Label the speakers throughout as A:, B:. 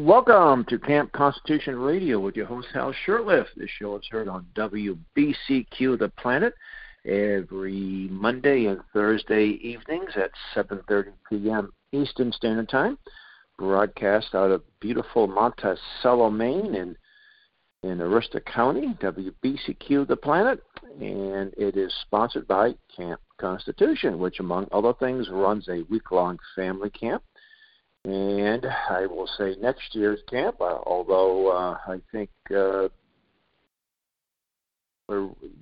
A: Welcome to Camp Constitution Radio with your host, Hal Shurtleff. This show is heard on WBCQ The Planet every Monday and Thursday evenings at 7.30 p.m. Eastern Standard Time broadcast out of beautiful Monticello, Maine, in in Aroostook County, WBCQ The Planet, and it is sponsored by Camp Constitution, which, among other things, runs a week long family camp. And I will say next year's camp, uh, although uh, I think uh,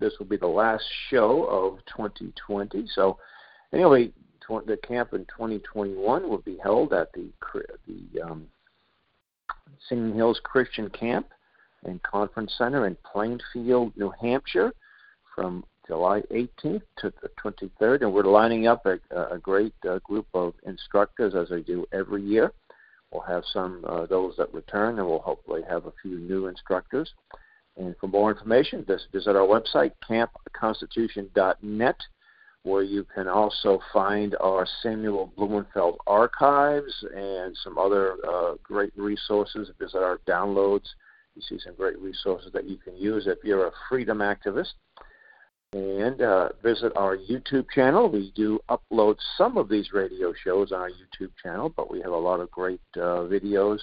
A: this will be the last show of 2020. So, anyway, the camp in 2021 will be held at the the um, Singing Hills Christian Camp and Conference Center in Plainfield, New Hampshire, from July 18th to the 23rd, and we're lining up a, a great uh, group of instructors as I do every year. We'll have some uh, those that return, and we'll hopefully have a few new instructors. And for more information, just visit our website, campconstitution.net where you can also find our Samuel Blumenfeld archives and some other uh, great resources. Visit our downloads. You see some great resources that you can use if you're a freedom activist. And uh, visit our YouTube channel. We do upload some of these radio shows on our YouTube channel, but we have a lot of great uh, videos,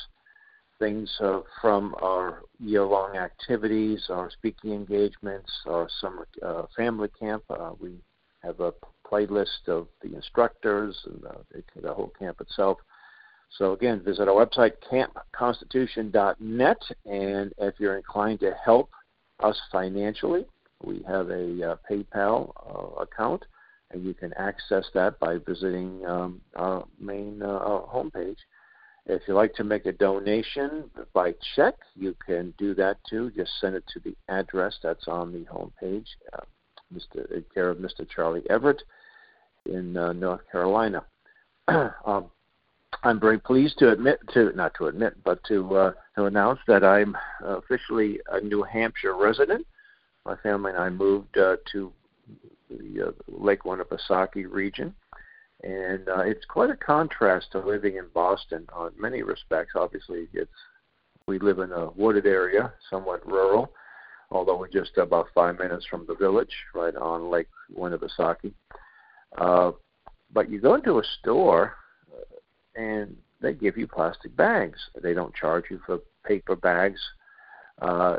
A: things uh, from our year long activities, our speaking engagements, our summer uh, family camp. Uh, we have a playlist of the instructors and the, the whole camp itself. So again, visit our website, campconstitution.net, and if you're inclined to help us financially, we have a uh, PayPal uh, account, and you can access that by visiting um, our main uh, homepage. If you'd like to make a donation by check, you can do that too. Just send it to the address that's on the homepage. Uh, Mr. care of Mr. Charlie Everett in uh, North Carolina. um, I'm very pleased to admit to not to admit, but to uh, to announce that I'm officially a New Hampshire resident. My family and I moved uh, to the uh, Lake Winnipesaukee region, and uh, it's quite a contrast to living in Boston on many respects. Obviously, it's we live in a wooded area, somewhat rural, although we're just about five minutes from the village, right on Lake Winnipesaukee. Uh, but you go into a store uh, and they give you plastic bags. They don't charge you for paper bags. Uh,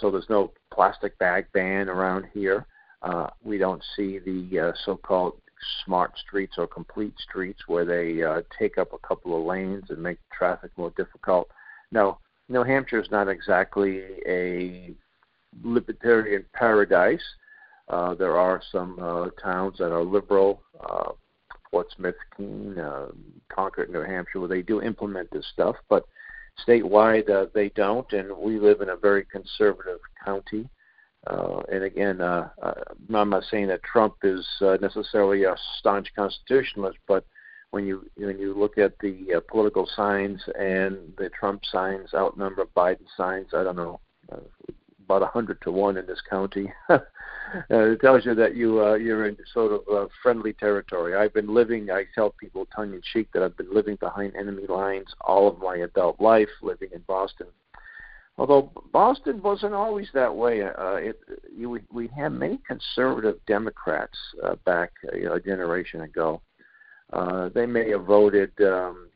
A: so there's no plastic bag ban around here. Uh, we don't see the uh, so-called smart streets or complete streets where they uh, take up a couple of lanes and make traffic more difficult. No, New Hampshire is not exactly a libertarian paradise. Uh, there are some uh, towns that are liberal, uh, Portsmouth, Keene, uh, Concord, New Hampshire, where they do implement this stuff, but statewide uh, they don't, and we live in a very conservative county. Uh, and again, uh, uh, I'm not saying that Trump is uh, necessarily a staunch constitutionalist, but when you when you look at the uh, political signs and the Trump signs outnumber Biden signs, I don't know. Uh, about a hundred to one in this county. uh, it tells you that you uh, you're in sort of uh, friendly territory. I've been living. I tell people tongue in cheek that I've been living behind enemy lines all of my adult life, living in Boston. Although Boston wasn't always that way, uh, it, you, we, we had many conservative Democrats uh, back you know, a generation ago. Uh, they may have voted um,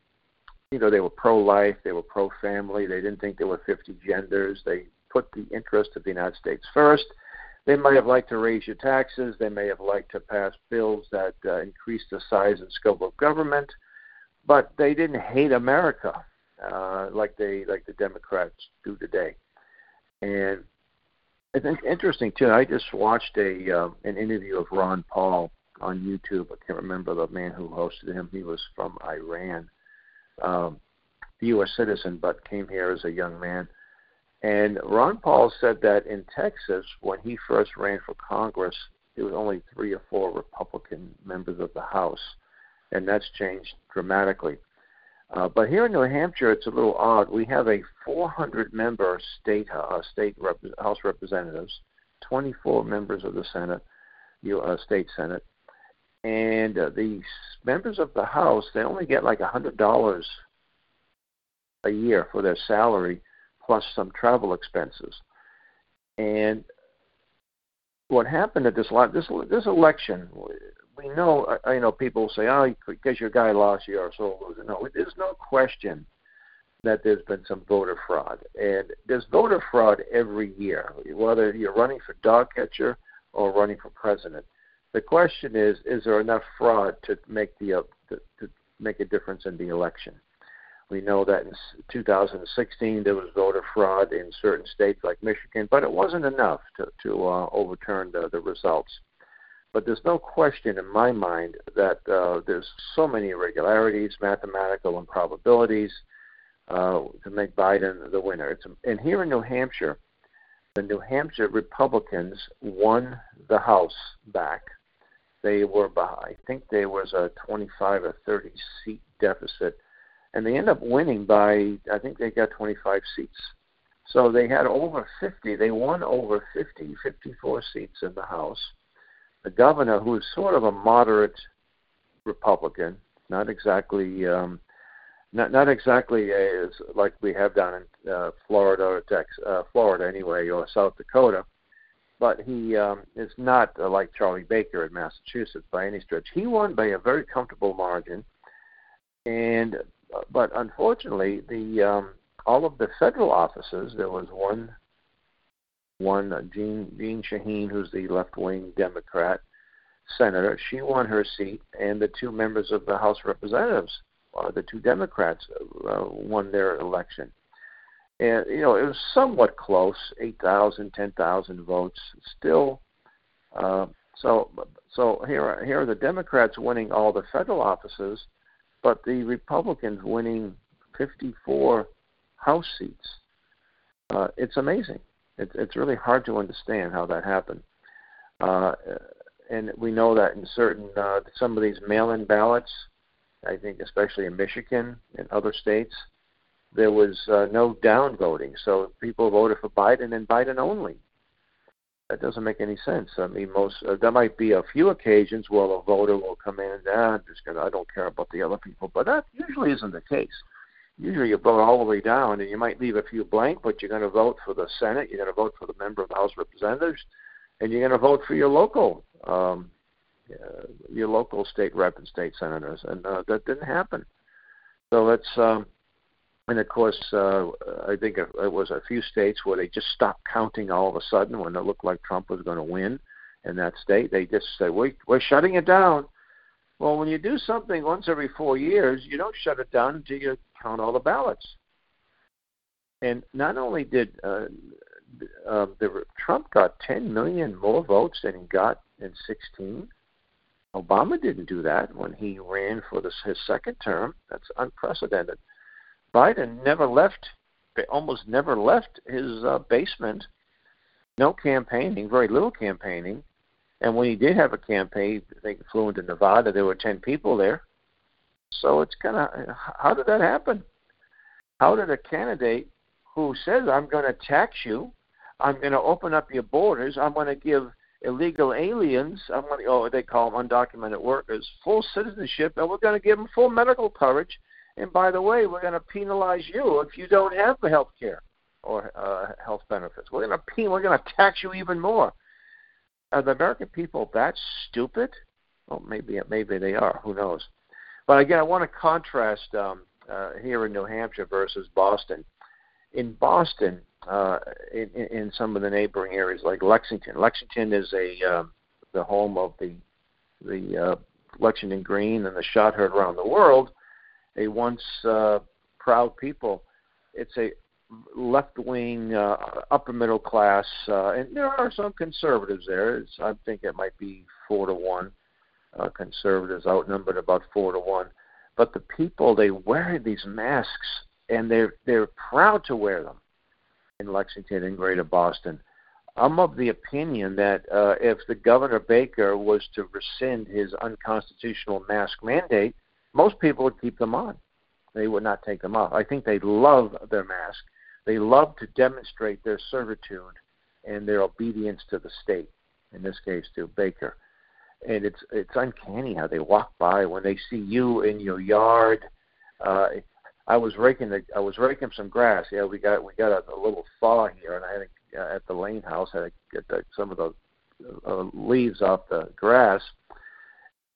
A: you know, they were pro-life, they were pro-family, they didn't think there were 50 genders, they put the interest of the United States first. They may have liked to raise your taxes. They may have liked to pass bills that uh, increase the size and scope of government, but they didn't hate America uh, like they like the Democrats do today. And I think interesting too. I just watched a uh, an interview of Ron Paul on YouTube. I can't remember the man who hosted him. He was from Iran. Um, U.S. citizen, but came here as a young man. And Ron Paul said that in Texas, when he first ran for Congress, there was only three or four Republican members of the House, and that's changed dramatically. Uh, but here in New Hampshire, it's a little odd. We have a 400-member state uh, state rep- House representatives, 24 members of the Senate, uh, state Senate, and uh, the members of the House they only get like a hundred dollars a year for their salary, plus some travel expenses. And what happened at this this this election, we know you know people say, oh, because your guy lost, you're so loser. No, there's no question that there's been some voter fraud, and there's voter fraud every year, whether you're running for dog catcher or running for president. The question is, is there enough fraud to make the uh, to, to make a difference in the election? We know that in 2016 there was voter fraud in certain states like Michigan, but it wasn't enough to, to uh, overturn the, the results. But there's no question in my mind that uh, there's so many irregularities, mathematical improbabilities, uh, to make Biden the winner. It's, and here in New Hampshire, the New Hampshire Republicans won the House back. They were, I think there was a 25 or 30 seat deficit and they end up winning by I think they got 25 seats. So they had over 50. They won over 50, 54 seats in the House. The governor, who is sort of a moderate Republican, not exactly um, not not exactly as like we have down in uh, Florida or Texas, uh, Florida anyway, or South Dakota. But he um, is not uh, like Charlie Baker in Massachusetts by any stretch. He won by a very comfortable margin, and but unfortunately, the um, all of the federal offices, there was one, one uh, Jean Jeanne Shaheen, who's the left-wing Democrat senator. She won her seat, and the two members of the House Representatives, uh, the two Democrats, uh, won their election. And you know, it was somewhat close, 8,000, 10,000 votes. Still, uh, so so here are, here are the Democrats winning all the federal offices but the Republicans winning 54 House seats. Uh, it's amazing. It's it's really hard to understand how that happened. Uh, and we know that in certain uh, some of these mail-in ballots, I think especially in Michigan and other states, there was uh, no down voting. So people voted for Biden and Biden only. That doesn't make any sense. I mean, most uh, there might be a few occasions where a voter will come in and ah, I'm just gonna I don't care about the other people, but that usually isn't the case. Usually you vote all the way down, and you might leave a few blank, but you're going to vote for the Senate, you're going to vote for the member of the House of Representatives, and you're going to vote for your local um, uh, your local state rep and state senators, and uh, that didn't happen. So that's um, and of course, uh, I think it was a few states where they just stopped counting all of a sudden when it looked like Trump was going to win in that state. They just said, "We we're shutting it down." Well, when you do something once every four years, you don't shut it down until you count all the ballots. And not only did uh, uh, the Trump got 10 million more votes than he got in 16. Obama didn't do that when he ran for this, his second term. That's unprecedented. Biden never left, almost never left his uh, basement. No campaigning, very little campaigning. And when he did have a campaign, they flew into Nevada. There were ten people there. So it's kind of how did that happen? How did a candidate who says I'm going to tax you, I'm going to open up your borders, I'm going to give illegal aliens, I'm going to, oh they call them undocumented workers, full citizenship, and we're going to give them full medical coverage, and by the way, we're going to penalize you if you don't have the health care or uh, health benefits. We're going to pen- we're going to tax you even more. Are the American people that stupid? Well, maybe maybe they are. Who knows? But again, I want to contrast um, uh, here in New Hampshire versus Boston. In Boston, uh, in, in some of the neighboring areas like Lexington, Lexington is a uh, the home of the the uh, Lexington Green and the shot heard around the world a once uh, proud people. It's a left wing, uh, upper middle class, uh, and there are some conservatives there. It's, I think it might be four to one. Uh, conservatives outnumbered about four to one. But the people, they wear these masks and they're they're proud to wear them in Lexington and Greater Boston. I'm of the opinion that uh, if the Governor Baker was to rescind his unconstitutional mask mandate, most people would keep them on. They would not take them off. I think they love their mask. They love to demonstrate their servitude and their obedience to the state. In this case, to Baker. And it's it's uncanny how they walk by when they see you in your yard. Uh, I was raking the I was raking some grass. Yeah, we got we got a, a little thaw here, and I had uh, at the Lane House. I had to get the, some of the uh, leaves off the grass,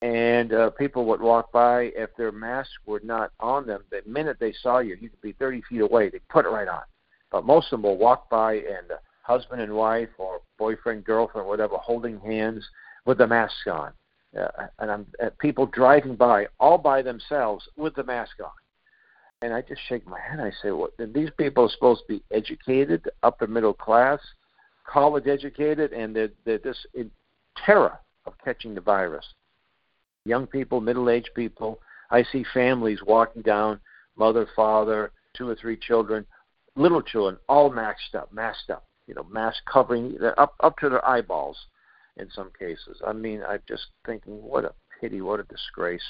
A: and uh, people would walk by. If their masks were not on them, the minute they saw you, you could be 30 feet away. They put it right on. But most of them will walk by and uh, husband and wife or boyfriend girlfriend whatever holding hands with the masks on. Uh, and I'm uh, people driving by all by themselves with the mask on and I just shake my head. I say, "What? Well, these people are supposed to be educated, upper middle class, college educated, and they're they're just in terror of catching the virus. Young people, middle-aged people. I see families walking down, mother, father, two or three children, little children, all maxed up, masked up. You know, mask covering up up to their eyeballs in some cases. I mean, I'm just thinking, what a pity, what a disgrace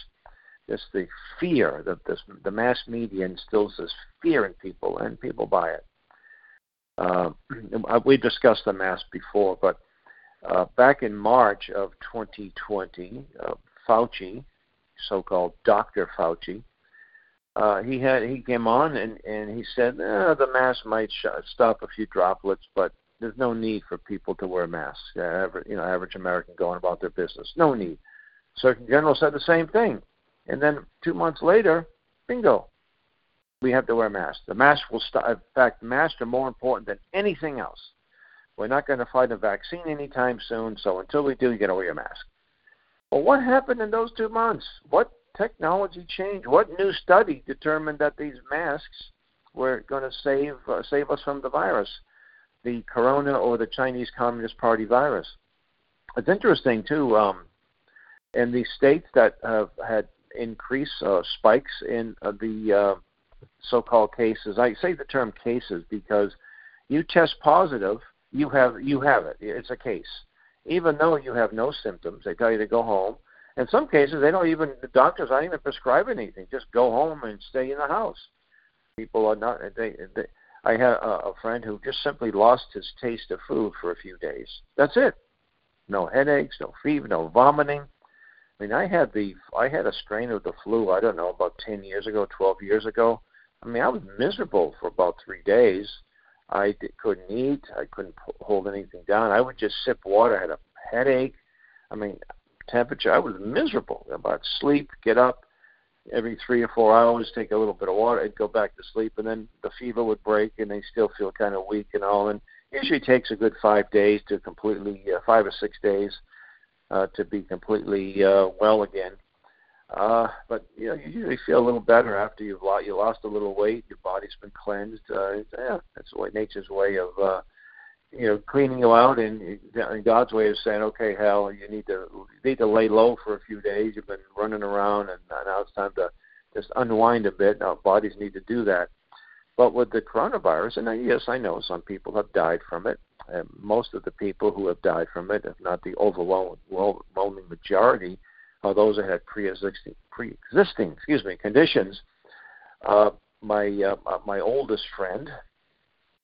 A: just the fear that this, the mass media instills this fear in people, and people buy it. Uh, we discussed the mask before, but uh, back in March of 2020, uh, Fauci, so-called Dr. Fauci, uh, he had he came on and and he said eh, the mask might sh- stop a few droplets, but there's no need for people to wear masks. Uh, average, you know, average American going about their business, no need. Surgeon General said the same thing. And then two months later, bingo, we have to wear masks. The mask will stop. In fact, masks are more important than anything else. We're not going to find a vaccine anytime soon, so until we do, you got to wear your mask. Well, what happened in those two months? What technology changed? What new study determined that these masks were going to save uh, save us from the virus, the corona or the Chinese Communist Party virus? It's interesting too. Um, in the states that have had increase uh, spikes in uh, the uh, so-called cases. I say the term cases because you test positive, you have you have it. It's a case, even though you have no symptoms. They tell you to go home. In some cases, they don't even the doctors aren't even prescribe anything. Just go home and stay in the house. People are not. They, they, I had a, a friend who just simply lost his taste of food for a few days. That's it. No headaches, no fever, no vomiting I mean, I had the I had a strain of the flu. I don't know about ten years ago, twelve years ago. I mean, I was miserable for about three days. I couldn't eat. I couldn't hold anything down. I would just sip water. I had a headache. I mean, temperature. I was miserable about sleep. Get up every three or four hours, take a little bit of water, and go back to sleep. And then the fever would break, and they still feel kind of weak and all. And usually takes a good five days to completely, uh, five or six days uh, to be completely uh, well again. Uh, but you know, you usually feel a little better after you've lost you lost a little weight. Your body's been cleansed. Uh, yeah, that's the nature's way of uh, you know cleaning you out, and, and God's way of saying, okay, Hal, you need to you need to lay low for a few days. You've been running around, and now it's time to just unwind a bit. Now bodies need to do that. But with the coronavirus, and yes, I know some people have died from it. And most of the people who have died from it, if not the overwhelming majority, are those that had pre-existing, pre-existing excuse me, conditions. Uh, my uh, my oldest friend,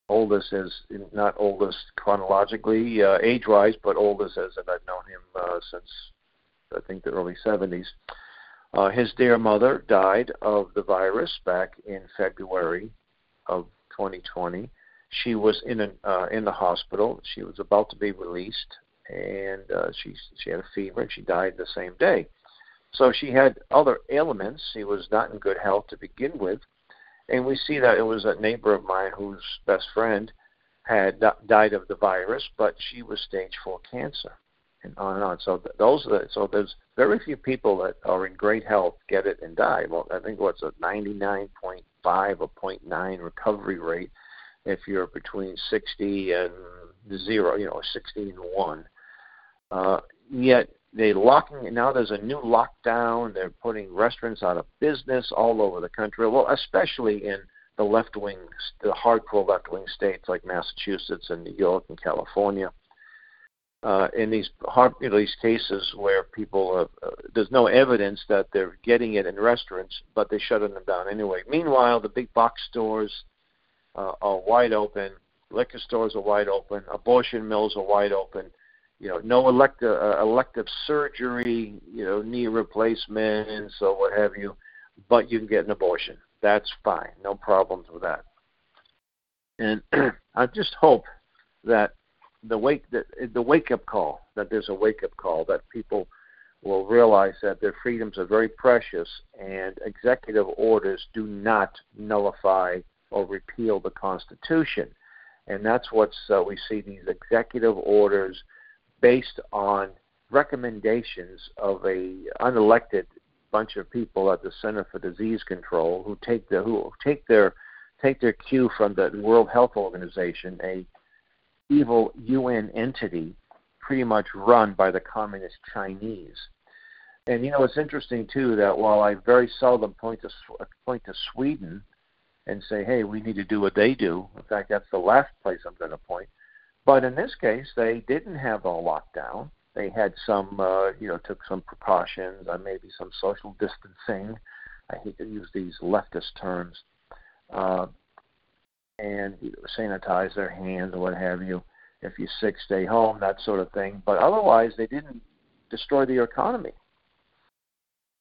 A: oldest is not oldest chronologically, uh, age-wise, but oldest as I've known him uh, since I think the early 70s. Uh, his dear mother died of the virus back in February of 2020. She was in an, uh, in the hospital. She was about to be released, and uh, she she had a fever, and she died the same day. So she had other ailments. She was not in good health to begin with, and we see that it was a neighbor of mine whose best friend had died of the virus, but she was stage four cancer, and on and on. So th- those are the, so there's very few people that are in great health get it and die. Well, I think what's a 99.5 or 0.9 recovery rate if you're between 60 and zero, you know, 60 and one. Uh, yet they locking now. There's a new lockdown. They're putting restaurants out of business all over the country. Well, especially in the left wing, the hardcore left wing states like Massachusetts and New York and California. Uh, in these hard, you know, these cases where people, uh, uh, there's no evidence that they're getting it in restaurants, but they're shutting them down anyway. Meanwhile, the big box stores uh, are wide open, liquor stores are wide open, abortion mills are wide open. You know, no elective uh, elective surgery, you know, knee replacements or what have you, but you can get an abortion. That's fine, no problems with that. And I just hope that the wake the, the wake up call that there's a wake up call that people will realize that their freedoms are very precious and executive orders do not nullify or repeal the Constitution. And that's what uh, we see these executive orders based on recommendations of a unelected bunch of people at the Center for Disease Control who take the who take their take their cue from the World Health Organization, a evil UN entity pretty much run by the communist Chinese. And you know it's interesting too that while I very seldom point to point to Sweden and say, "Hey, we need to do what they do." In fact, that's the last place I'm going to point. But in this case, they didn't have a lockdown. They had some, uh, you know, took some precautions, uh, maybe some social distancing. I hate to use these leftist terms. Uh, and you know, sanitize their hands or what have you. If you're sick, stay home, that sort of thing. But otherwise, they didn't destroy the economy,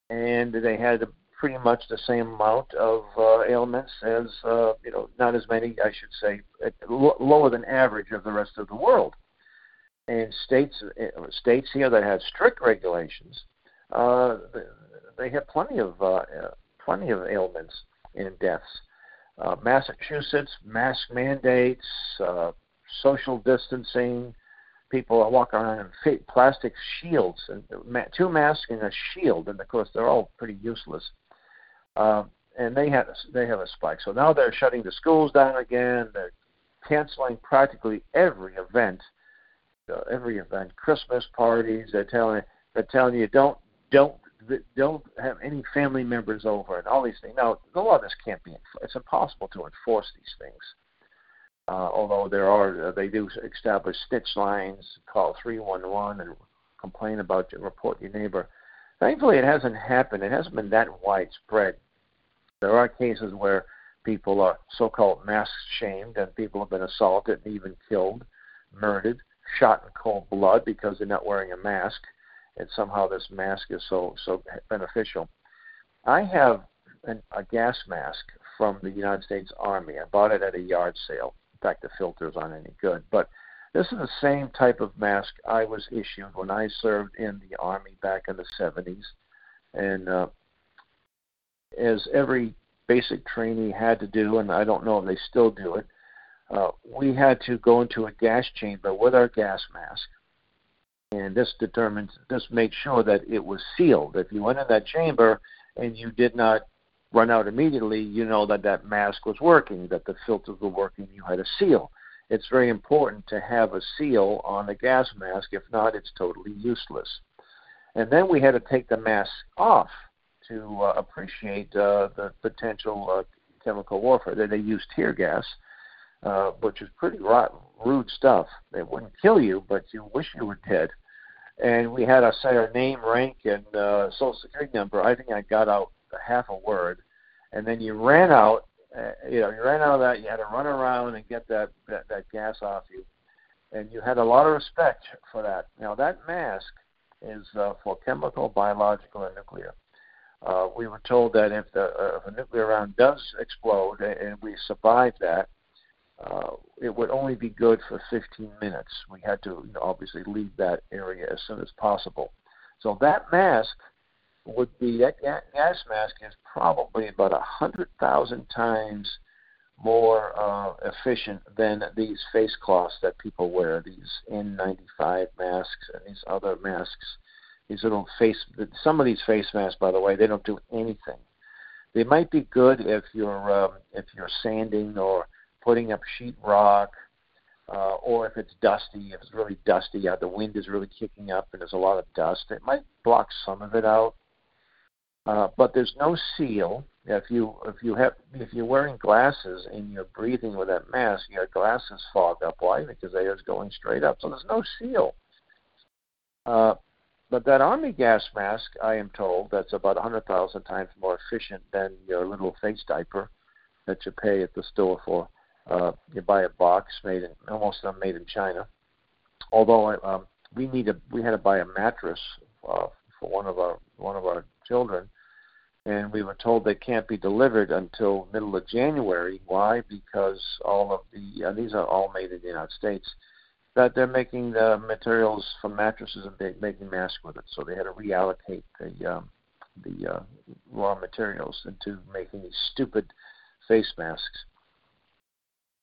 A: and they had pretty much the same amount of uh, ailments as uh, you know, not as many, I should say, lower than average of the rest of the world. And states uh, states here that have strict regulations, uh, they have plenty of uh, plenty of ailments and deaths. Uh, Massachusetts, mask mandates, uh, social distancing. People are walking around in plastic shields, and two masks and a shield, and of course they're all pretty useless. Uh, and they had they have a spike. So now they're shutting the schools down again. They're canceling practically every event, uh, every event, Christmas parties. They're telling they're telling you don't don't don't have any family members over and all these things. Now, a lot of this can't be. It's impossible to enforce these things. Uh, although there are, uh, they do establish stitch lines. Call three one one and complain about report your neighbor. Thankfully, it hasn't happened. It hasn't been that widespread. There are cases where people are so-called mask shamed and people have been assaulted and even killed, murdered, shot in cold blood because they're not wearing a mask and somehow this mask is so so beneficial. I have an, a gas mask from the United States Army. I bought it at a yard sale. In fact, the filters aren't any good, but this is the same type of mask I was issued when I served in the Army back in the 70s. And uh, as every basic trainee had to do, and I don't know if they still do it, uh, we had to go into a gas chamber with our gas mask and this determines this made sure that it was sealed. If you went in that chamber and you did not run out immediately, you know that that mask was working, that the filters were working. You had a seal. It's very important to have a seal on a gas mask. If not, it's totally useless. And then we had to take the mask off to uh, appreciate uh, the potential uh, chemical warfare. They, they used tear gas, uh, which is pretty rotten, rude stuff. It wouldn't kill you, but you wish you were dead and we had to say our name, rank, and uh, social security number. I think I got out half a word, and then you ran out. Uh, you know, you ran out of that. You had to run around and get that, that that gas off you, and you had a lot of respect for that. Now that mask is uh, for chemical, biological, and nuclear. Uh, we were told that if, the, uh, if a nuclear round does explode and we survive that, uh, it would only be good for 15 minutes. We had to you know, obviously leave that area as soon as possible. So that mask would be that gas mask is probably about hundred thousand times more uh, efficient than these face cloths that people wear, these N95 masks and these other masks. These little face, some of these face masks, by the way, they don't do anything. They might be good if you're um, if you're sanding or putting up sheetrock, uh, or if it's dusty, if it's really dusty, yeah, the wind is really kicking up and there's a lot of dust, it might block some of it out. Uh, but there's no seal, if you if you have if you're wearing glasses and you're breathing with that mask, your glasses fog up. Why? Because air is going straight up, so there's no seal. Uh, but that army gas mask, I am told, that's about 100,000 times more efficient than your little face diaper that you pay at the store for. Uh, you buy a box made in almost made in China. Although um, we need a, we had to buy a mattress uh, for one of our one of our children, and we were told they can't be delivered until middle of January. Why? Because all of the uh, these are all made in the United States that they're making the materials from mattresses and they're making masks with it. So they had to reallocate the um, the uh, raw materials into making these stupid face masks.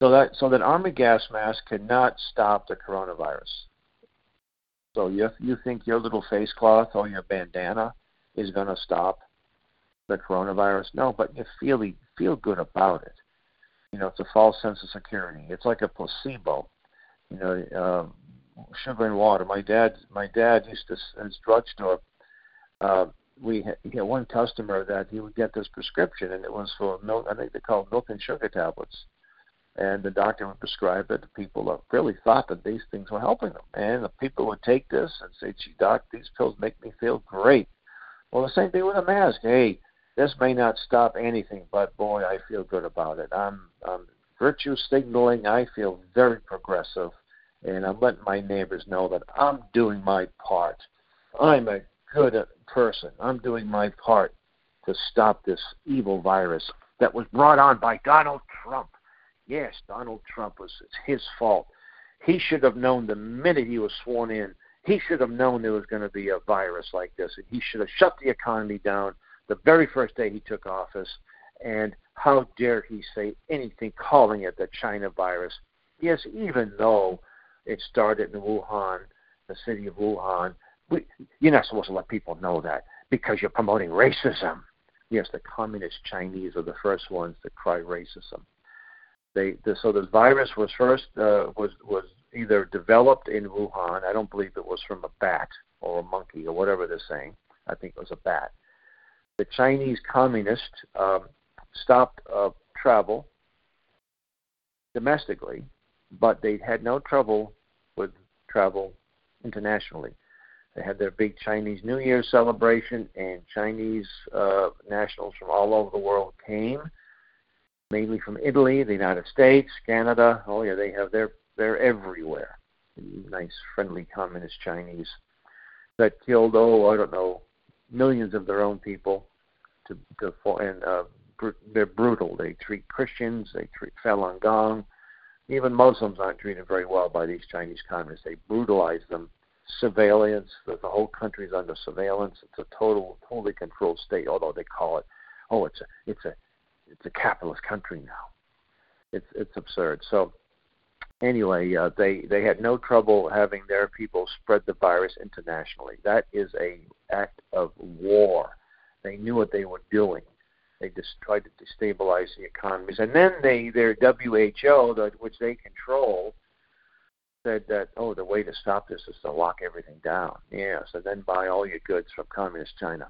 A: So that so that army gas mask cannot stop the coronavirus. So you you think your little face cloth or your bandana is going to stop the coronavirus? No, but you feel feel good about it. You know, it's a false sense of security. It's like a placebo you know, uh, sugar and water. My dad, my dad used to his drugstore. Uh, we had, he had one customer that he would get this prescription, and it was for milk. I think they call it milk and sugar tablets. And the doctor would prescribe it. People really thought that these things were helping them, and the people would take this and say, "Gee, doc, these pills make me feel great." Well, the same thing with a mask. Hey, this may not stop anything, but boy, I feel good about it. I'm, I'm virtue signaling. I feel very progressive and I'm letting my neighbors know that I'm doing my part. I'm a good person. I'm doing my part to stop this evil virus that was brought on by Donald Trump. Yes, Donald Trump was it's his fault. He should have known the minute he was sworn in. He should have known there was going to be a virus like this, and he should have shut the economy down the very first day he took office. And how dare he say anything calling it the China virus? Yes, even though it started in Wuhan, the city of Wuhan. We, you're not supposed to let people know that because you're promoting racism. Yes, the communist Chinese are the first ones to cry racism. They, the, so the virus was first uh, was was either developed in Wuhan. I don't believe it was from a bat or a monkey or whatever they're saying. I think it was a bat. The Chinese communists um, stopped uh, travel domestically but they had no trouble with travel internationally. They had their big Chinese New Year celebration, and Chinese uh, nationals from all over the world came, mainly from Italy, the United States, Canada. Oh yeah, they have their they're everywhere. Nice, friendly communist Chinese that killed oh I don't know millions of their own people. To, to and uh, br- they're brutal. They treat Christians. They treat Falun Gong even Muslims aren't treated very well by these Chinese communists. They brutalize them. Surveillance, the, the whole country's under surveillance. It's a total, totally controlled state. Although they call it, oh, it's a, it's a, it's a capitalist country now. It's it's absurd. So anyway, uh, they they had no trouble having their people spread the virus internationally. That is a act of war. They knew what they were doing. They just tried to destabilize the economies, and then they their WHO, the, which they control, said that oh the way to stop this is to lock everything down. Yes, and then buy all your goods from communist China.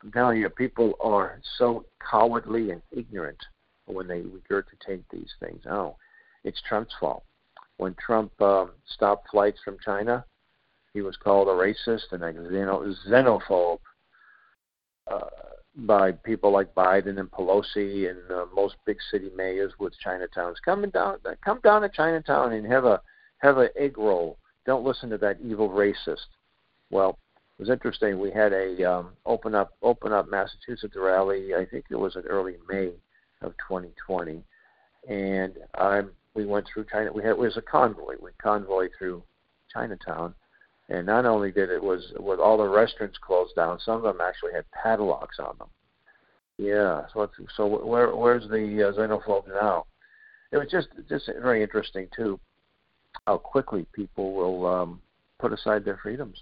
A: I'm telling you, people are so cowardly and ignorant when they regurgitate these things. Oh, it's Trump's fault. When Trump um, stopped flights from China, he was called a racist and a xenophobe. Uh, by people like Biden and Pelosi and uh, most big city mayors with Chinatowns. Come down, come down to Chinatown and have a have an egg roll. Don't listen to that evil racist. Well, it was interesting. We had a um, open up open up Massachusetts rally. I think it was in early May of 2020, and um, we went through China. We had it was a convoy. We convoy through Chinatown, and not only did it was with all the restaurants closed down, some of them actually had padlocks on them. Yeah. So so where where's the uh, xenophobes now? It was just just very interesting too, how quickly people will um, put aside their freedoms,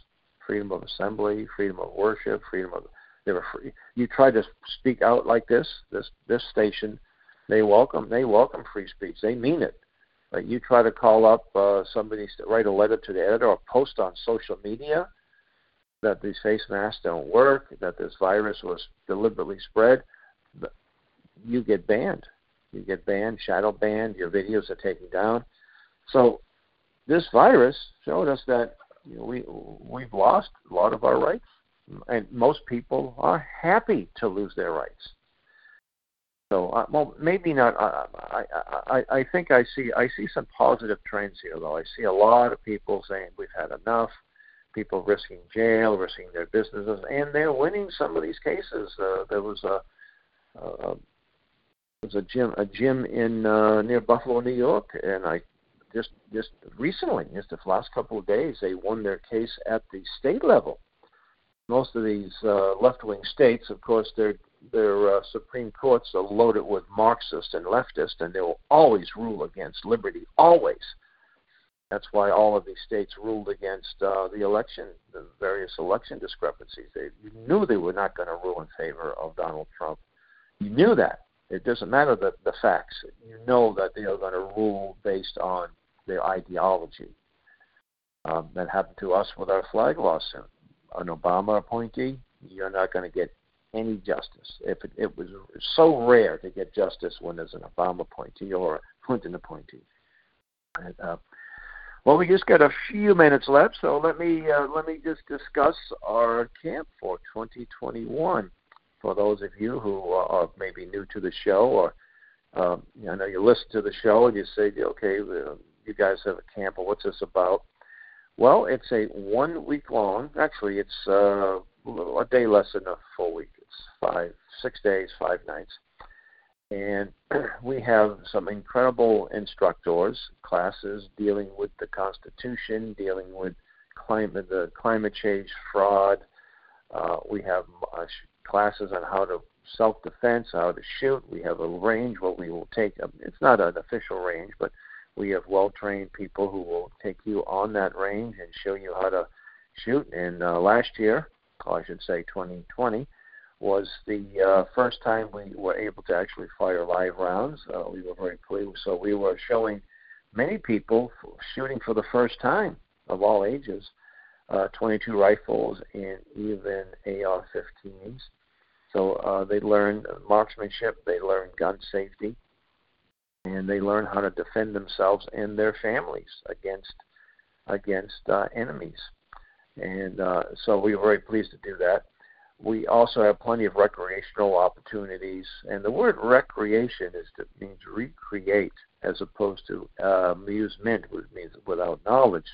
A: freedom of assembly, freedom of worship, freedom of they were free. You try to speak out like this, this this station, they welcome they welcome free speech. They mean it. Like you try to call up uh, somebody, write a letter to the editor, or post on social media that these face masks don't work, that this virus was deliberately spread. you get banned. You get banned, shadow banned. Your videos are taken down. So this virus showed us that you know, we we've lost a lot of our rights, and most people are happy to lose their rights. So, uh, well, maybe not. Uh, I, I, I think I see I see some positive trends here, though. I see a lot of people saying we've had enough. People risking jail, risking their businesses, and they're winning some of these cases. Uh, there was a, uh, was a gym a gym in uh, near Buffalo, New York, and I just just recently, just the last couple of days, they won their case at the state level. Most of these uh, left wing states, of course, they're their uh, Supreme Courts are loaded with Marxist and leftist, and they will always rule against liberty. Always. That's why all of these states ruled against uh, the election, the various election discrepancies. They you knew they were not going to rule in favor of Donald Trump. You knew that. It doesn't matter the, the facts. You know that they are going to rule based on their ideology. Um, that happened to us with our flag lawsuit. An Obama appointee, you're not going to get any justice. If it, it was so rare to get justice when there's an Obama appointee or a Clinton appointee. And, uh, well, we just got a few minutes left, so let me uh, let me just discuss our camp for 2021. For those of you who are maybe new to the show, or um, I know you listen to the show and you say, okay, you guys have a camp, or what's this about? Well, it's a one week long. Actually, it's uh, a day less than a full week five, six days, five nights. And we have some incredible instructors, classes dealing with the Constitution, dealing with climate, the climate change fraud. Uh, we have uh, classes on how to self-defense, how to shoot. We have a range where we will take. Um, it's not an official range, but we have well-trained people who will take you on that range and show you how to shoot. And uh, last year, or I should say 2020, was the uh, first time we were able to actually fire live rounds. Uh, we were very pleased. So we were showing many people shooting for the first time of all ages, uh, 22 rifles and even AR-15s. So uh, they learned marksmanship, they learned gun safety, and they learn how to defend themselves and their families against against uh, enemies. And uh, so we were very pleased to do that we also have plenty of recreational opportunities. And the word recreation is to, means recreate as opposed to uh, amusement, which means without knowledge.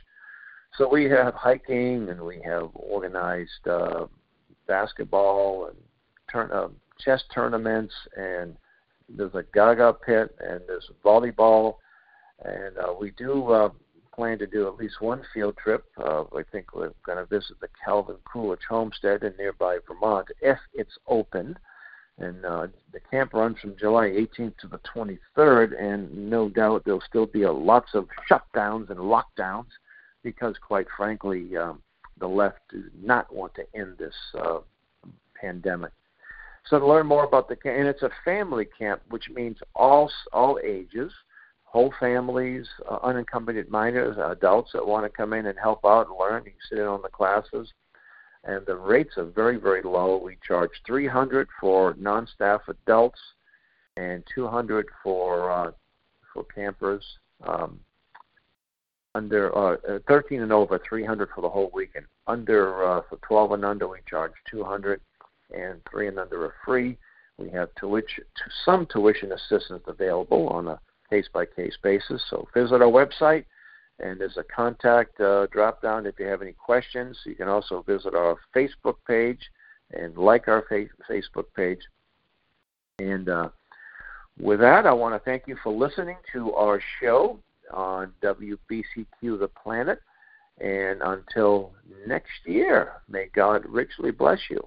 A: So we have hiking and we have organized uh, basketball and turn, uh, chess tournaments and there's a gaga pit and there's volleyball and uh, we do uh, plan to do at least one field trip. Uh, I think we're going to visit the Calvin Coolidge Homestead in nearby Vermont if it's open. And uh, the camp runs from July 18th to the 23rd, and no doubt there'll still be a, lots of shutdowns and lockdowns because, quite frankly, um, the left do not want to end this uh, pandemic. So to learn more about the camp, and it's a family camp, which means all all ages whole families, uh, unaccompanied minors, adults that want to come in and help out and learn. You can sit in on the classes, and the rates are very, very low. We charge 300 for non-staff adults and 200 for uh, for campers. Um, under uh, uh 13 and over, 300 for the whole weekend. Under uh, for 12 and under, we charge 200, and three and under are free. We have tuition, some tuition assistance available on a case by case basis. So visit our website, and there's a contact uh, drop down if you have any questions. You can also visit our Facebook page and like our fa- Facebook page. And uh, with that, I want to thank you for listening to our show on WBCQ The Planet. And until next year, may God richly bless you.